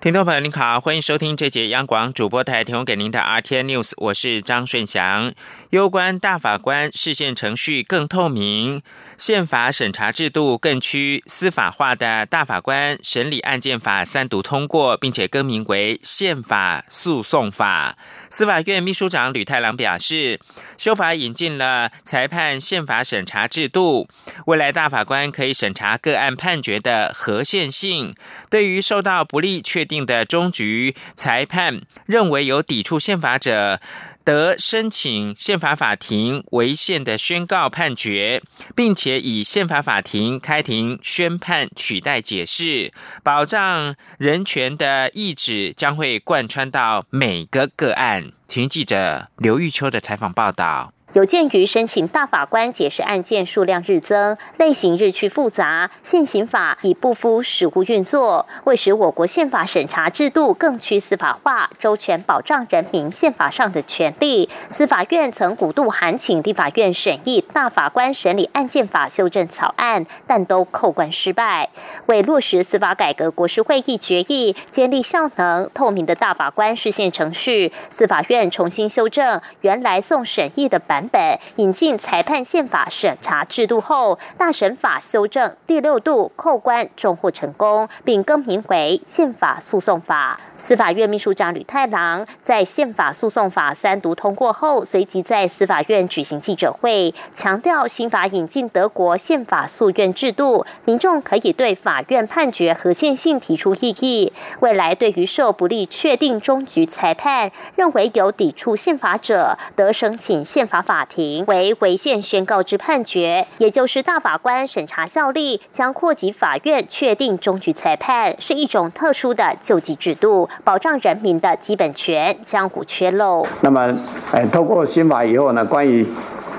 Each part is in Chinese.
听众朋友您好，欢迎收听这节央广主播台提供给您的 RTN News，我是张顺祥。攸关大法官视线程序更透明、宪法审查制度更趋司法化的大法官审理案件法三读通过，并且更名为宪法诉讼法。司法院秘书长吕太郎表示，修法引进了裁判宪法审查制度，未来大法官可以审查个案判决的合宪性，对于受到不利确。定的终局裁判认为有抵触宪法者，得申请宪法法庭违宪的宣告判决，并且以宪法法庭开庭宣判取代解释，保障人权的意志将会贯穿到每个个案。请记者刘玉秋的采访报道。有鉴于申请大法官解释案件数量日增，类型日趋复杂，现行法已不敷实务运作，为使我国宪法审查制度更趋司法化、周全保障人民宪法上的权利，司法院曾鼓度函请立法院审议大法官审理案件法修正草案，但都扣关失败。为落实司法改革国事会议决议，建立效能透明的大法官视线程序，司法院重新修正原来送审议的版。版本引进裁判宪法审查制度后，大审法修正第六度扣关重获成功，并更名为宪法诉讼法。司法院秘书长吕太郎在宪法诉讼法三读通过后，随即在司法院举行记者会，强调新法引进德国宪法诉愿制度，民众可以对法院判决合宪性提出异议。未来对于受不利确定终局裁判认为有抵触宪法者，得申请宪法法庭为违宪宣告之判决，也就是大法官审查效力将扩及法院确定终局裁判，是一种特殊的救济制度。保障人民的基本权将无缺漏。那么，哎，透过新法以后呢，关于，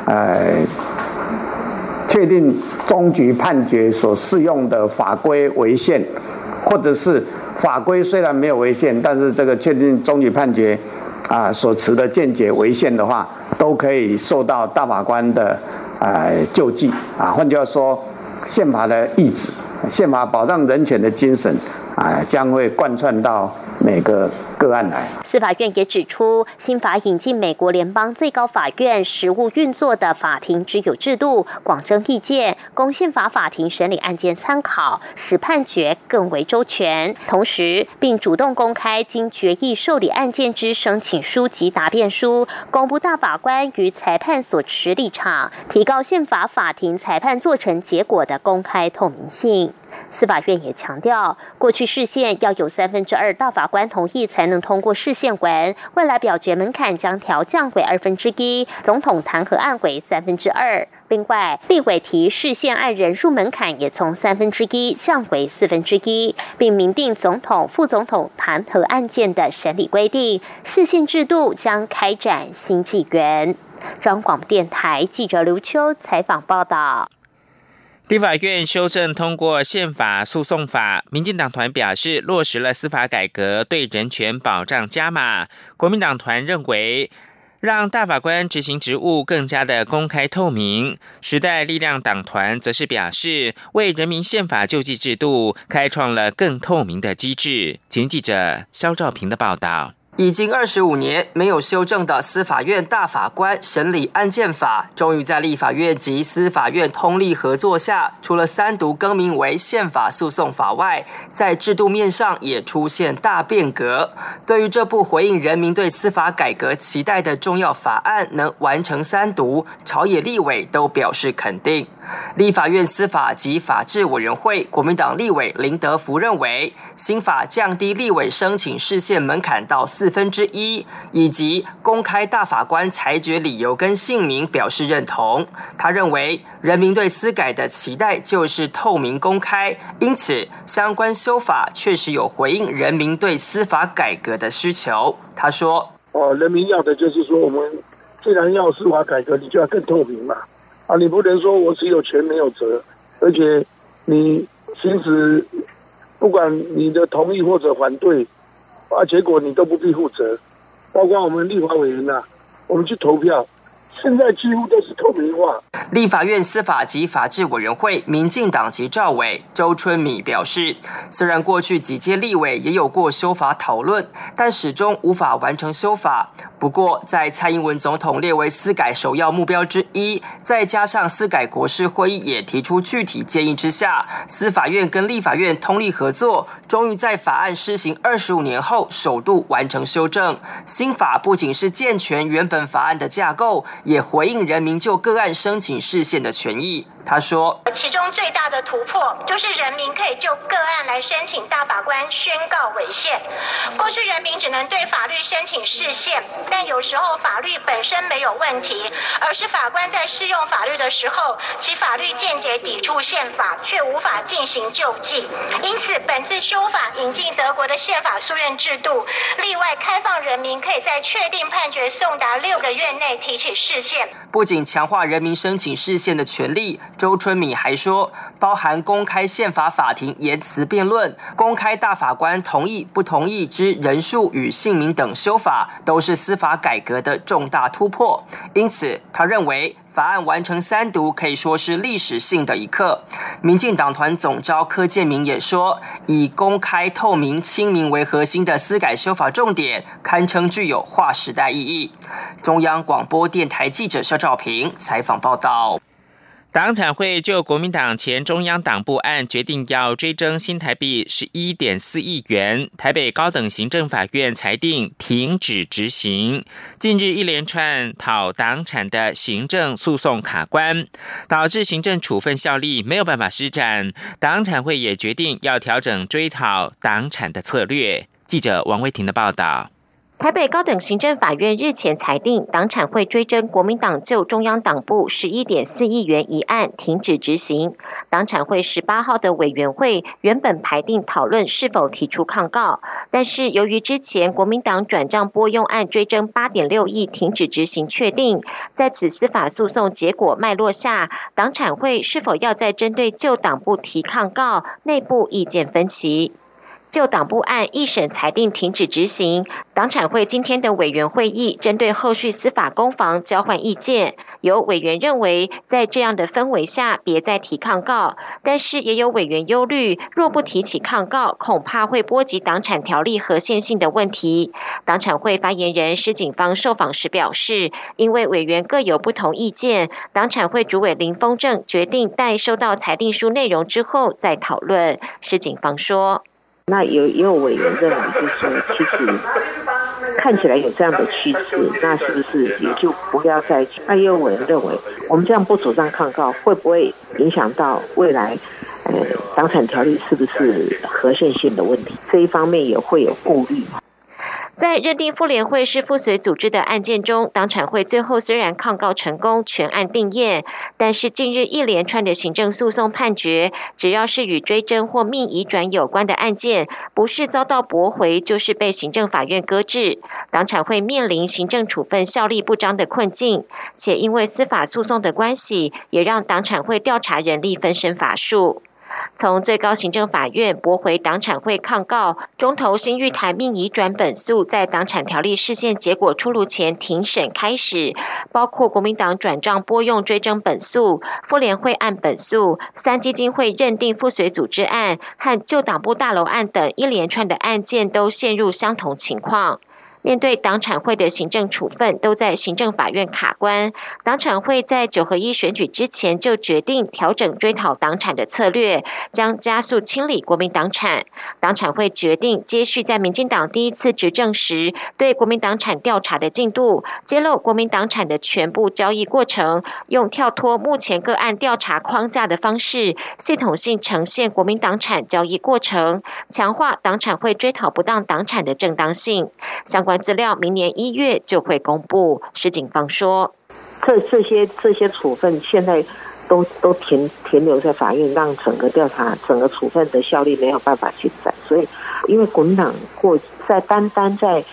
呃，确定终局判决所适用的法规违宪，或者是法规虽然没有违宪，但是这个确定终局判决啊所持的见解违宪的话，都可以受到大法官的呃救济啊。换句话说，宪法的意志，宪法保障人权的精神啊，将会贯穿到。每个个案来，司法院也指出，新法引进美国联邦最高法院实务运作的法庭之有制度，广征意见，供宪法法庭审理案件参考，使判决更为周全。同时，并主动公开经决议受理案件之申请书及答辩书，公布大法官与裁判所持立场，提高宪法法庭裁判做成结果的公开透明性。司法院也强调，过去视线要有三分之二大法官同意才能通过视线文，未来表决门槛将调降为二分之一，总统弹劾案为三分之二。另外，立委提视线案人数门槛也从三分之一降为四分之一，并明定总统、副总统弹劾案件的审理规定，视线制度将开展新纪元。中广电台记者刘秋采访报道。立法院修正通过宪法诉讼法，民进党团表示落实了司法改革，对人权保障加码。国民党团认为，让大法官执行职务更加的公开透明。时代力量党团则是表示，为人民宪法救济制度开创了更透明的机制。请记者肖兆平的报道。已经二十五年没有修正的司法院大法官审理案件法，终于在立法院及司法院通力合作下，除了三读更名为宪法诉讼法外，在制度面上也出现大变革。对于这部回应人民对司法改革期待的重要法案能完成三读，朝野立委都表示肯定。立法院司法及法制委员会国民党立委林德福认为，新法降低立委申请视线门槛到四分之一，以及公开大法官裁决理由跟姓名，表示认同。他认为，人民对司改的期待就是透明公开，因此相关修法确实有回应人民对司法改革的需求。他说：“哦，人民要的就是说，我们既然要司法改革，你就要更透明嘛。”啊，你不能说我只有权没有责，而且你行使不管你的同意或者反对，啊，结果你都不必负责，包括我们立法委员呐，我们去投票。现在几乎都是透明化。立法院司法及法制委员会民进党籍赵伟、周春米表示，虽然过去几届立委也有过修法讨论，但始终无法完成修法。不过，在蔡英文总统列为司改首要目标之一，再加上司改国事会议也提出具体建议之下，司法院跟立法院通力合作，终于在法案施行二十五年后首度完成修正。新法不仅是健全原本法案的架构。也回应人民就个案申请释宪的权益。他说：“其中最大的突破就是人民可以就个案来申请大法官宣告违宪。过去人民只能对法律申请释宪，但有时候法律本身没有问题，而是法官在适用法律的时候，其法律见解抵触宪法，却无法进行救济。因此，本次修法引进德国的宪法诉愿制度，例外开放人民可以在确定判决送达六个月内提起释宪。不仅强化人民申请释宪的权利。”周春米还说，包含公开宪法法庭言辞辩论、公开大法官同意不同意之人数与姓名等修法，都是司法改革的重大突破。因此，他认为法案完成三读可以说是历史性的一刻。民进党团总召柯建明也说，以公开、透明、亲民为核心的司改修法重点，堪称具有划时代意义。中央广播电台记者肖兆平采访报道。党产会就国民党前中央党部案决定要追征新台币十一点四亿元，台北高等行政法院裁定停止执行。近日一连串讨党产的行政诉讼卡关，导致行政处分效力没有办法施展。党产会也决定要调整追讨党产的策略。记者王威婷的报道。台北高等行政法院日前裁定，党产会追征国民党就中央党部十一点四亿元一案停止执行。党产会十八号的委员会原本排定讨论是否提出抗告，但是由于之前国民党转账拨用案追征八点六亿停止执行确定，在此司法诉讼结果脉络下，党产会是否要再针对旧党部提抗告，内部意见分歧。就党部案一审裁定停止执行，党产会今天的委员会议针对后续司法攻防交换意见。有委员认为，在这样的氛围下，别再提抗告；但是也有委员忧虑，若不提起抗告，恐怕会波及党产条例和宪性的问题。党产会发言人施警方受访时表示，因为委员各有不同意见，党产会主委林峰正决定待收到裁定书内容之后再讨论。施警方说。那有也有委员认为，就是其实看起来有这样的趋势，那是不是也就不要再？那也有委员认为，我们这样不主张抗告，会不会影响到未来？呃，房产条例是不是合宪性的问题？这一方面也会有顾虑。在认定妇联会是附随组织的案件中，党产会最后虽然抗告成功，全案定验，但是近日一连串的行政诉讼判决，只要是与追征或命移转有关的案件，不是遭到驳回，就是被行政法院搁置，党产会面临行政处分效力不彰的困境，且因为司法诉讼的关系，也让党产会调查人力分身乏术。从最高行政法院驳回党产会抗告，中投新玉台命移转本诉在党产条例事件结果出炉前庭审开始，包括国民党转账拨用追征本诉、妇联会案本诉、三基金会认定附随组织案和旧党部大楼案等一连串的案件都陷入相同情况。面对党产会的行政处分都在行政法院卡关，党产会在九合一选举之前就决定调整追讨党产的策略，将加速清理国民党产。党产会决定接续在民进党第一次执政时对国民党产调查的进度，揭露国民党产的全部交易过程，用跳脱目前个案调查框架的方式，系统性呈现国民党产交易过程，强化党产会追讨不当党产的正当性。相关。资料明年一月就会公布。石警方说，这这些这些处分现在都都停停留在法院，让整个调查、整个处分的效力没有办法进展。所以，因为国民党过在单单在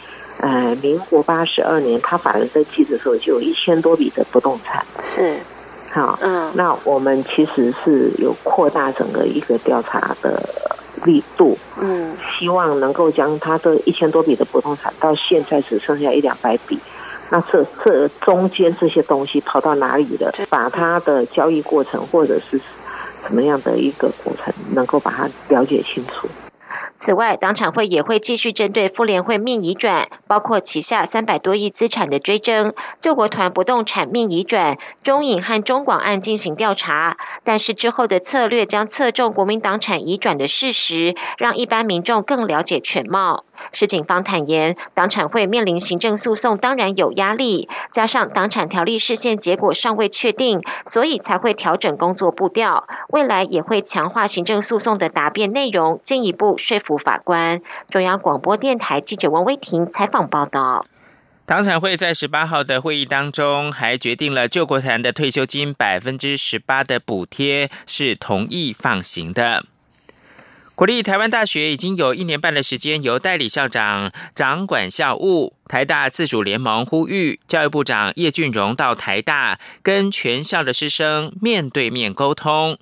呃民国八十二年，他法人登记的时候就有一千多笔的不动产。是，好，嗯，那我们其实是有扩大整个一个调查的力度。嗯，希望能够将他这一千多笔的不动产，到现在只剩下一两百笔。那这这中间这些东西跑到哪里了？把他的交易过程或者是什么样的一个过程，能够把它了解清楚。此外，党产会也会继续针对妇联会命移转，包括旗下三百多亿资产的追征，救国团不动产命移转、中影和中广案进行调查。但是之后的策略将侧重国民党产移转的事实，让一般民众更了解全貌。市警方坦言，党产会面临行政诉讼，当然有压力。加上党产条例视线结果尚未确定，所以才会调整工作步调。未来也会强化行政诉讼的答辩内容，进一步说服法官。中央广播电台记者王威婷采访报道。党产会在十八号的会议当中，还决定了救国团的退休金百分之十八的补贴是同意放行的。国立台湾大学已经有一年半的时间由代理校长掌管校务。台大自主联盟呼吁教育部长叶俊荣到台大跟全校的师生面对面沟通。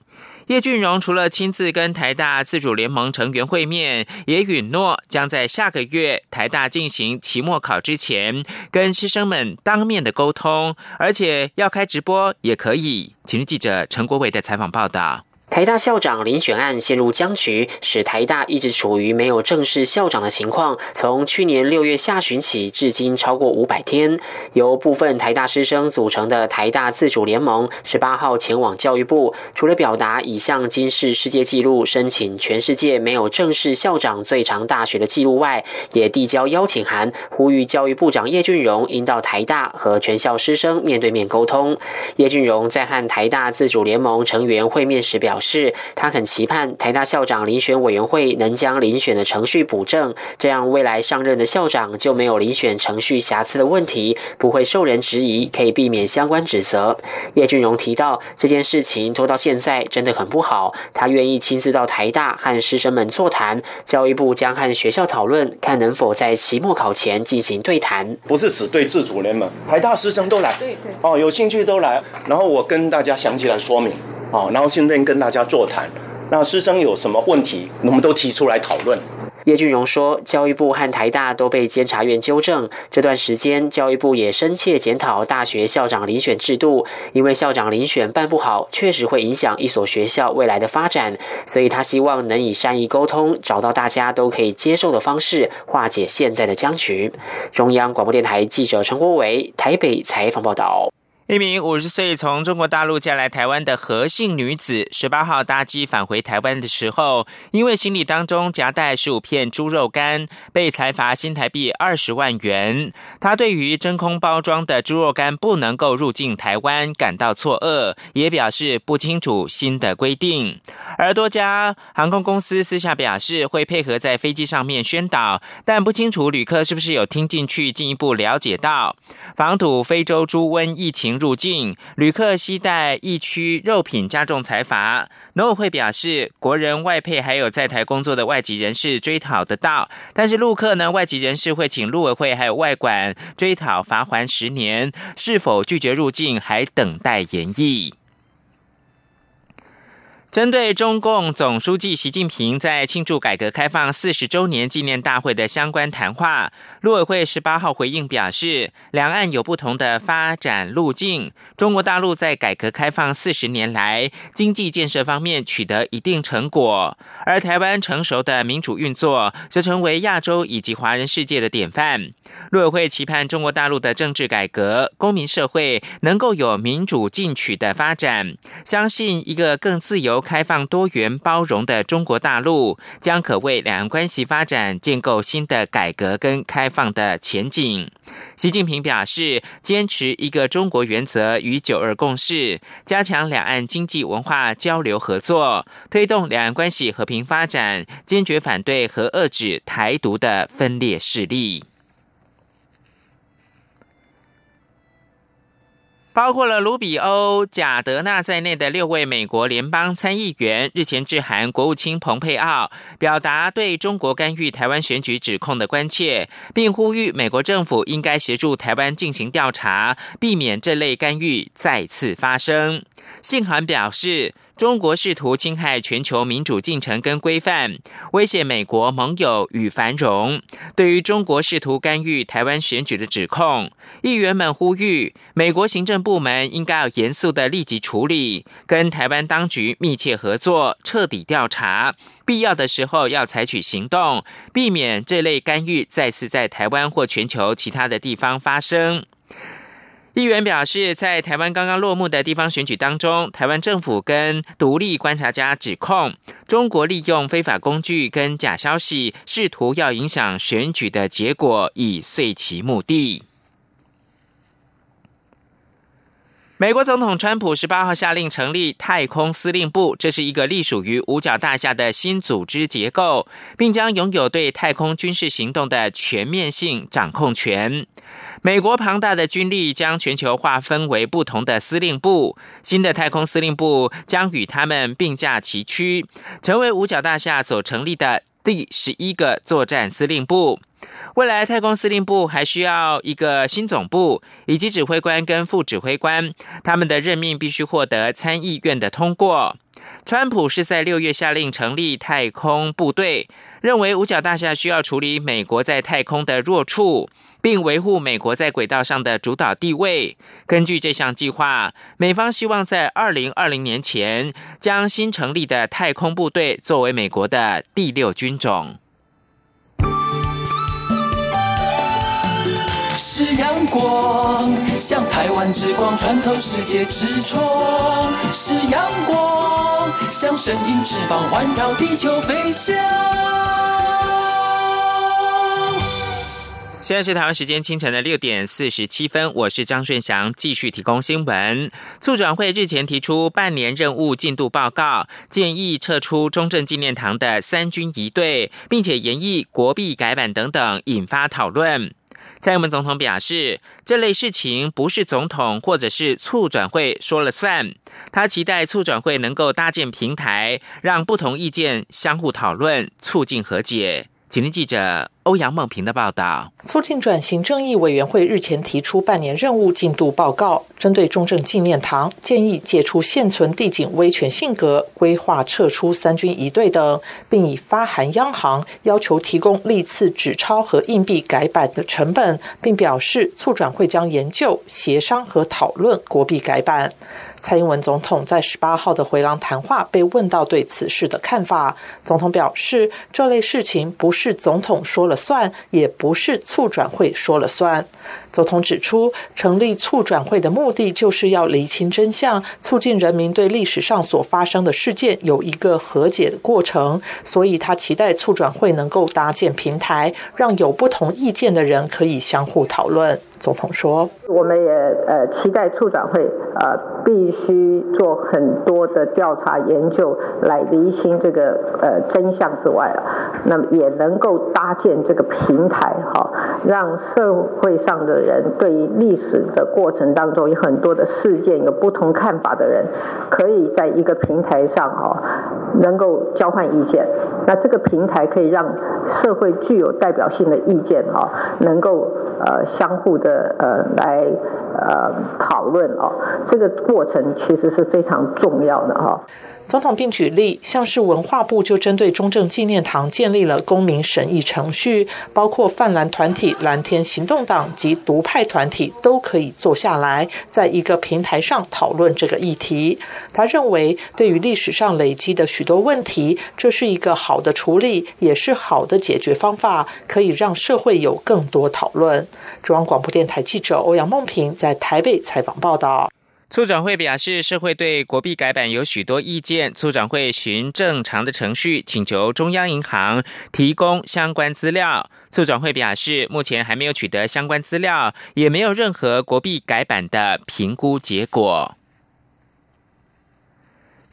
叶俊荣除了亲自跟台大自主联盟成员会面，也允诺将在下个月台大进行期末考之前跟师生们当面的沟通，而且要开直播也可以。请记者陈国伟的采访报道。台大校长遴选案陷入僵局，使台大一直处于没有正式校长的情况。从去年六月下旬起，至今超过五百天。由部分台大师生组成的台大自主联盟，十八号前往教育部，除了表达已向今世世界纪录申请全世界没有正式校长最长大学的记录外，也递交邀请函，呼吁教育部长叶俊荣应到台大和全校师生面对面沟通。叶俊荣在和台大自主联盟成员会面时表示。他很期盼台大校长遴选委员会能将遴选的程序补正，这样未来上任的校长就没有遴选程序瑕疵的问题，不会受人质疑，可以避免相关指责。叶俊荣提到这件事情拖到现在真的很不好，他愿意亲自到台大和师生们座谈，教育部将和学校讨论，看能否在期末考前进行对谈。不是只对自主联盟，台大师生都来，对对，哦，有兴趣都来，然后我跟大家详细来说明。哦，然后顺便跟大家座谈，那师生有什么问题，我们都提出来讨论。叶俊荣说，教育部和台大都被监察院纠正，这段时间教育部也深切检讨大学校长遴选制度，因为校长遴选办不好，确实会影响一所学校未来的发展，所以他希望能以善意沟通，找到大家都可以接受的方式，化解现在的僵局。中央广播电台记者陈国伟台北采访报道。一名五十岁从中国大陆嫁来台湾的何姓女子，十八号搭机返回台湾的时候，因为行李当中夹带十五片猪肉干，被裁罚新台币二十万元。她对于真空包装的猪肉干不能够入境台湾感到错愕，也表示不清楚新的规定。而多家航空公司私下表示会配合在飞机上面宣导，但不清楚旅客是不是有听进去，进一步了解到防堵非洲猪瘟疫情。入境旅客携带疫区肉品加重财罚，农委会表示，国人外配还有在台工作的外籍人士追讨得到，但是陆客呢，外籍人士会请陆委会还有外管追讨罚还十年，是否拒绝入境还等待研议。针对中共总书记习近平在庆祝改革开放四十周年纪念大会的相关谈话，陆委会十八号回应表示，两岸有不同的发展路径。中国大陆在改革开放四十年来，经济建设方面取得一定成果，而台湾成熟的民主运作，则成为亚洲以及华人世界的典范。陆委会期盼中国大陆的政治改革、公民社会能够有民主进取的发展，相信一个更自由。开放、多元、包容的中国大陆将可为两岸关系发展建构新的改革跟开放的前景。习近平表示，坚持一个中国原则与九二共识，加强两岸经济文化交流合作，推动两岸关系和平发展，坚决反对和遏制台独的分裂势力。包括了卢比欧、贾德纳在内的六位美国联邦参议员日前致函国务卿蓬佩奥，表达对中国干预台湾选举指控的关切，并呼吁美国政府应该协助台湾进行调查，避免这类干预再次发生。信函表示。中国试图侵害全球民主进程跟规范，威胁美国盟友与繁荣。对于中国试图干预台湾选举的指控，议员们呼吁美国行政部门应该要严肃的立即处理，跟台湾当局密切合作，彻底调查，必要的时候要采取行动，避免这类干预再次在台湾或全球其他的地方发生。议员表示，在台湾刚刚落幕的地方选举当中，台湾政府跟独立观察家指控中国利用非法工具跟假消息，试图要影响选举的结果，以遂其目的。美国总统川普十八号下令成立太空司令部，这是一个隶属于五角大厦的新组织结构，并将拥有对太空军事行动的全面性掌控权。美国庞大的军力将全球划分为不同的司令部，新的太空司令部将与他们并驾齐驱，成为五角大厦所成立的第十一个作战司令部。未来太空司令部还需要一个新总部，以及指挥官跟副指挥官，他们的任命必须获得参议院的通过。川普是在六月下令成立太空部队，认为五角大厦需要处理美国在太空的弱处，并维护美国在轨道上的主导地位。根据这项计划，美方希望在二零二零年前将新成立的太空部队作为美国的第六军种。是阳光，像台湾之光穿透世界之窗；是阳光，像神鹰翅膀环绕地球飞翔。现在是台湾时间清晨的六点四十七分，我是张顺祥，继续提供新闻。促转会日前提出半年任务进度报告，建议撤出中正纪念堂的三军一队，并且研议国币改版等等，引发讨论。蔡英文总统表示，这类事情不是总统或者是促转会说了算。他期待促转会能够搭建平台，让不同意见相互讨论，促进和解。请听记者欧阳梦平的报道。促进转型正义委员会日前提出半年任务进度报告，针对中正纪念堂，建议解除现存地景威权性格，规划撤出三军一队等，并已发函央行要求提供历次纸钞和硬币改版的成本，并表示促转会将研究、协商和讨论国币改版。蔡英文总统在十八号的回廊谈话被问到对此事的看法，总统表示，这类事情不是总统说了算，也不是促转会说了算。总统指出，成立促转会的目的就是要厘清真相，促进人民对历史上所发生的事件有一个和解的过程。所以他期待促转会能够搭建平台，让有不同意见的人可以相互讨论。总统说：“我们也呃期待促转会呃必须做很多的调查研究来厘清这个呃真相之外啊，那么也能够搭建这个平台哈，让社会上的人对于历史的过程当中有很多的事件有不同看法的人，可以在一个平台上哈能够交换意见。那这个平台可以让社会具有代表性的意见哈能够呃相互的。”呃来呃讨论哦，这个过程其实是非常重要的哈。总统并举例，像是文化部就针对中正纪念堂建立了公民审议程序，包括泛蓝团体、蓝天行动党及独派团体都可以坐下来，在一个平台上讨论这个议题。他认为，对于历史上累积的许多问题，这是一个好的处理，也是好的解决方法，可以让社会有更多讨论。中央广播电台记者欧阳梦平在在台北采访报道。促转会表示，社会对国币改版有许多意见。促转会循正常的程序，请求中央银行提供相关资料。促转会表示，目前还没有取得相关资料，也没有任何国币改版的评估结果。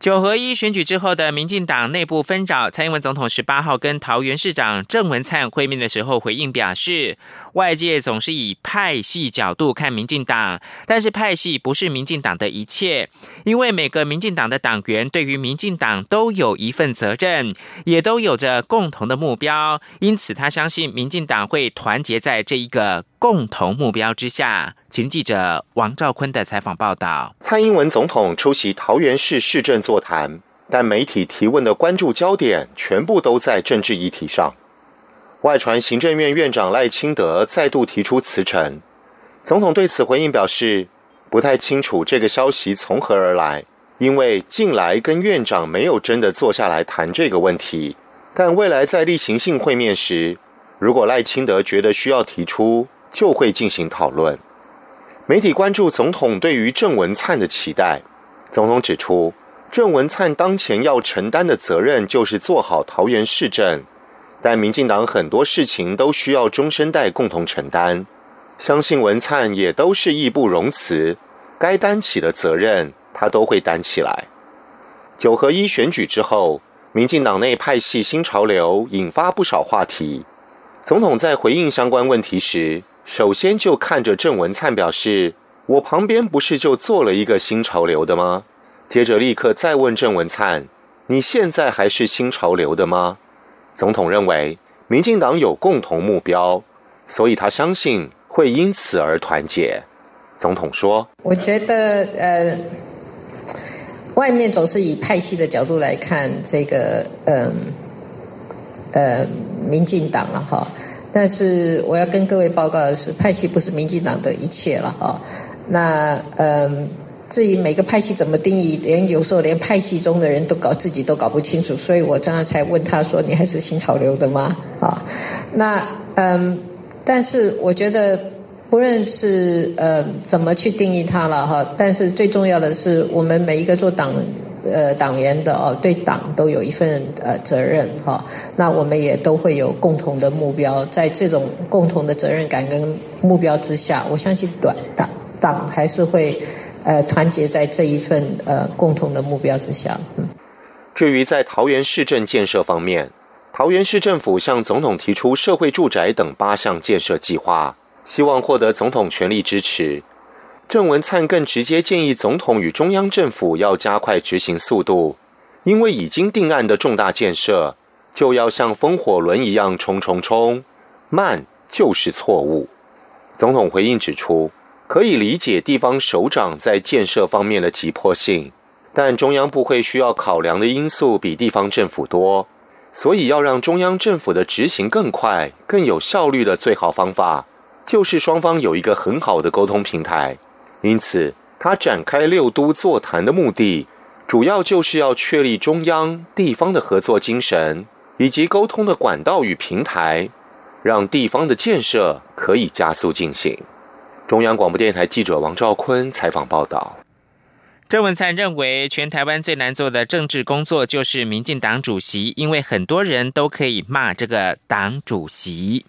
九合一选举之后的民进党内部纷扰，蔡英文总统十八号跟桃园市长郑文灿会面的时候回应表示，外界总是以派系角度看民进党，但是派系不是民进党的一切，因为每个民进党的党员对于民进党都有一份责任，也都有着共同的目标，因此他相信民进党会团结在这一个。共同目标之下。请记者王兆坤的采访报道：蔡英文总统出席桃园市市政座谈，但媒体提问的关注焦点全部都在政治议题上。外传行政院院长赖清德再度提出辞呈，总统对此回应表示，不太清楚这个消息从何而来，因为近来跟院长没有真的坐下来谈这个问题。但未来在例行性会面时，如果赖清德觉得需要提出，就会进行讨论。媒体关注总统对于郑文灿的期待，总统指出，郑文灿当前要承担的责任就是做好桃园市政。但民进党很多事情都需要中生代共同承担，相信文灿也都是义不容辞，该担起的责任他都会担起来。九合一选举之后，民进党内派系新潮流引发不少话题。总统在回应相关问题时，首先就看着郑文灿表示：“我旁边不是就做了一个新潮流的吗？”接着立刻再问郑文灿：“你现在还是新潮流的吗？”总统认为，民进党有共同目标，所以他相信会因此而团结。总统说：“我觉得，呃，外面总是以派系的角度来看这个，嗯，呃，民进党了哈。但是我要跟各位报告的是，派系不是民进党的一切了哈。那，嗯。”至于每个派系怎么定义，连有时候连派系中的人都搞自己都搞不清楚，所以我刚刚才问他说：“你还是新潮流的吗？”啊，那嗯，但是我觉得不论是呃怎么去定义它了哈，但是最重要的是我们每一个做党呃党员的哦，对党都有一份呃责任哈。那我们也都会有共同的目标，在这种共同的责任感跟目标之下，我相信短党党还是会。呃，团结在这一份呃共同的目标之下。至于在桃园市政建设方面，桃园市政府向总统提出社会住宅等八项建设计划，希望获得总统全力支持。郑文灿更直接建议总统与中央政府要加快执行速度，因为已经定案的重大建设就要像风火轮一样冲冲冲，慢就是错误。总统回应指出。可以理解地方首长在建设方面的急迫性，但中央部会需要考量的因素比地方政府多，所以要让中央政府的执行更快、更有效率的最好方法，就是双方有一个很好的沟通平台。因此，他展开六都座谈的目的，主要就是要确立中央、地方的合作精神，以及沟通的管道与平台，让地方的建设可以加速进行。中央广播电台记者王兆坤采访报道。郑文灿认为，全台湾最难做的政治工作就是民进党主席，因为很多人都可以骂这个党主席。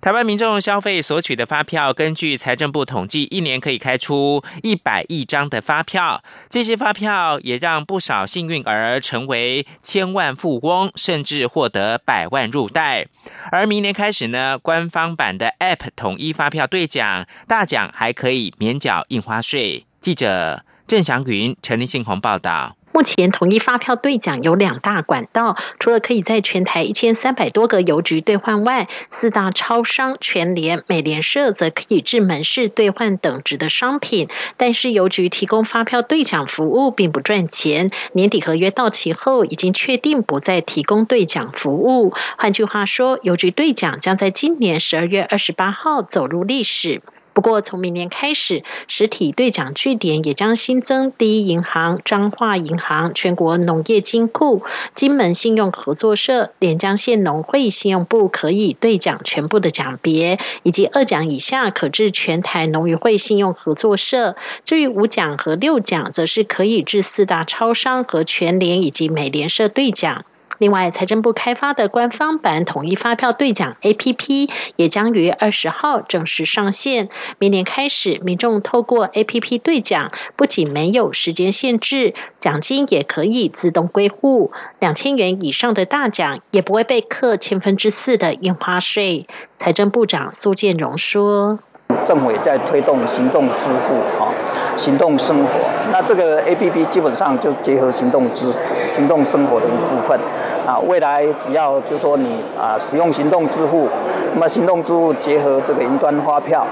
台湾民众消费索取的发票，根据财政部统计，一年可以开出一百亿张的发票。这些发票也让不少幸运儿成为千万富翁，甚至获得百万入袋。而明年开始呢，官方版的 App 统一发票兑奖，大奖还可以免缴印花税。记者郑祥云、陈立信鸿报道。目前统一发票兑奖有两大管道，除了可以在全台一千三百多个邮局兑换外，四大超商全联、美联社则可以至门市兑换等值的商品。但是邮局提供发票兑奖服务并不赚钱，年底合约到期后已经确定不再提供兑奖服务。换句话说，邮局兑奖将在今年十二月二十八号走入历史。不过，从明年开始，实体兑奖据点也将新增第一银行、彰化银行、全国农业金库、金门信用合作社、连江县农会信用部可以兑奖全部的奖别，以及二奖以下可至全台农渔会信用合作社。至于五奖和六奖，则是可以至四大超商和全联以及美联社兑奖。另外，财政部开发的官方版统一发票兑奖 APP 也将于二十号正式上线。明年开始，民众透过 APP 兑奖，不仅没有时间限制，奖金也可以自动归户。两千元以上的大奖也不会被课千分之四的印花税。财政部长苏建荣说：“政府也在推动行动支付，哈，行动生活。那这个 APP 基本上就结合行动支、行动生活的一部分。”啊，未来只要就说你啊使用行动支付，那么行动支付结合这个云端发票，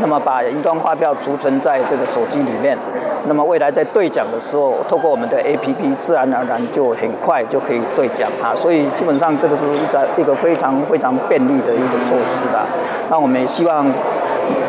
那么把云端发票储存在这个手机里面，那么未来在兑奖的时候，透过我们的 APP，自然而然就很快就可以兑奖啊。所以基本上这个是一个一个非常非常便利的一个措施的。那我们也希望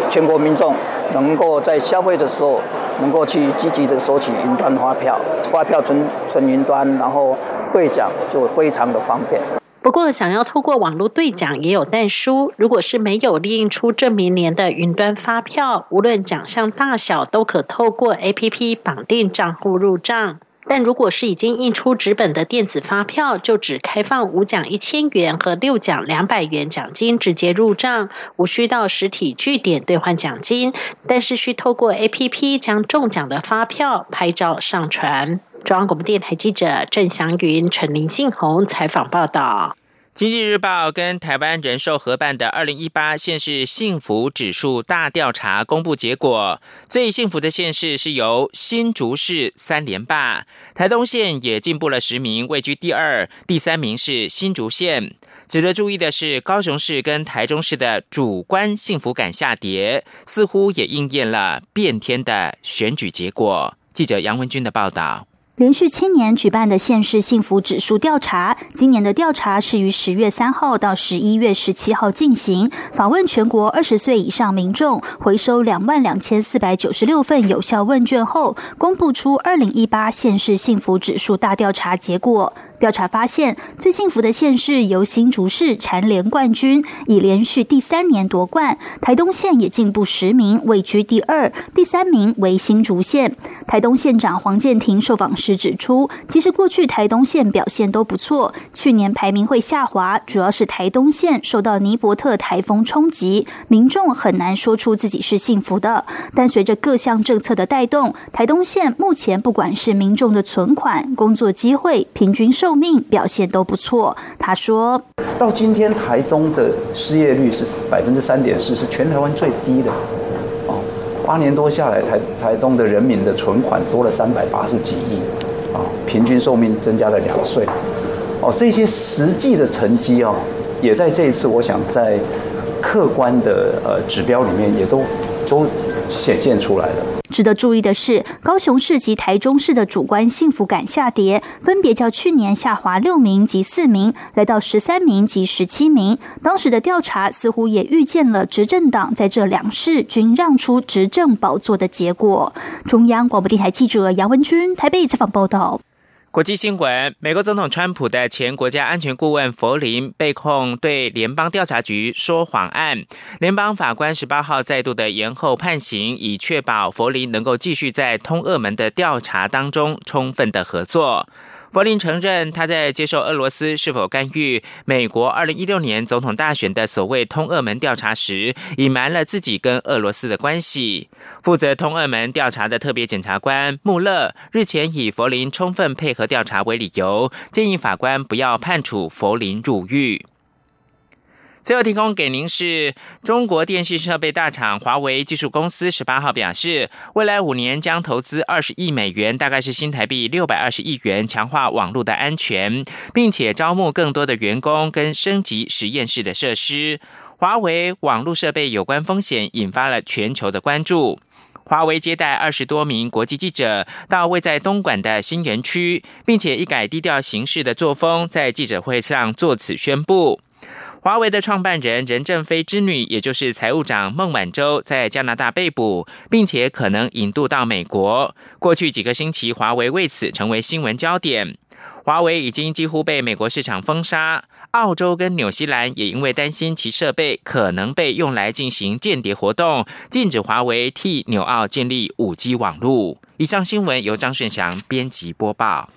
全国民众能够在消费的时候，能够去积极的收取云端发票，发票存存云端，然后。兑奖就非常的方便。不过，想要透过网络兑奖也有但书。如果是没有列印出证明年的云端发票，无论奖项大小，都可透过 APP 绑定账户入账。但如果是已经印出纸本的电子发票，就只开放五奖一千元和六奖两百元奖金直接入账，无需到实体据点兑换奖金，但是需透过 APP 将中奖的发票拍照上传。中央广播电台记者郑祥云、陈林信宏采访报道。经济日报跟台湾人寿合办的二零一八县市幸福指数大调查公布结果，最幸福的县市是由新竹市三连霸，台东县也进步了十名，位居第二，第三名是新竹县。值得注意的是，高雄市跟台中市的主观幸福感下跌，似乎也应验了变天的选举结果。记者杨文军的报道。连续七年举办的县市幸福指数调查，今年的调查是于十月三号到十一月十七号进行，访问全国二十岁以上民众，回收两万两千四百九十六份有效问卷后，公布出二零一八县市幸福指数大调查结果。调查发现，最幸福的县市由新竹市蝉联冠军，已连续第三年夺冠。台东县也进步十名，位居第二，第三名为新竹县。台东县长黄建庭受访时指出，其实过去台东县表现都不错，去年排名会下滑，主要是台东县受到尼伯特台风冲击，民众很难说出自己是幸福的。但随着各项政策的带动，台东县目前不管是民众的存款、工作机会、平均收寿命表现都不错。他说：“到今天，台东的失业率是百分之三点四，是全台湾最低的。哦，八年多下来，台台东的人民的存款多了三百八十几亿，啊，平均寿命增加了两岁。哦，这些实际的成绩哦，也在这一次，我想在客观的呃指标里面，也都都显现出来的。”值得注意的是，高雄市及台中市的主观幸福感下跌，分别较去年下滑六名及四名，来到十三名及十七名。当时的调查似乎也预见了执政党在这两市均让出执政宝座的结果。中央广播电台记者杨文君台北采访报道。国际新闻：美国总统川普的前国家安全顾问弗林被控对联邦调查局说谎案，联邦法官十八号再度的延后判刑，以确保弗林能够继续在通俄门的调查当中充分的合作。柏林承认，他在接受俄罗斯是否干预美国二零一六年总统大选的所谓“通俄门”调查时，隐瞒了自己跟俄罗斯的关系。负责通俄门调查的特别检察官穆勒日前以佛林充分配合调查为理由，建议法官不要判处佛林入狱。最后提供给您是中国电信设备大厂华为技术公司十八号表示，未来五年将投资二十亿美元，大概是新台币六百二十亿元，强化网络的安全，并且招募更多的员工跟升级实验室的设施。华为网络设备有关风险引发了全球的关注。华为接待二十多名国际记者到位在东莞的新园区，并且一改低调行事的作风，在记者会上作此宣布。华为的创办人任正非之女，也就是财务长孟晚舟，在加拿大被捕，并且可能引渡到美国。过去几个星期，华为为此成为新闻焦点。华为已经几乎被美国市场封杀，澳洲跟纽西兰也因为担心其设备可能被用来进行间谍活动，禁止华为替纽澳建立五 G 网络。以上新闻由张顺祥编辑播报。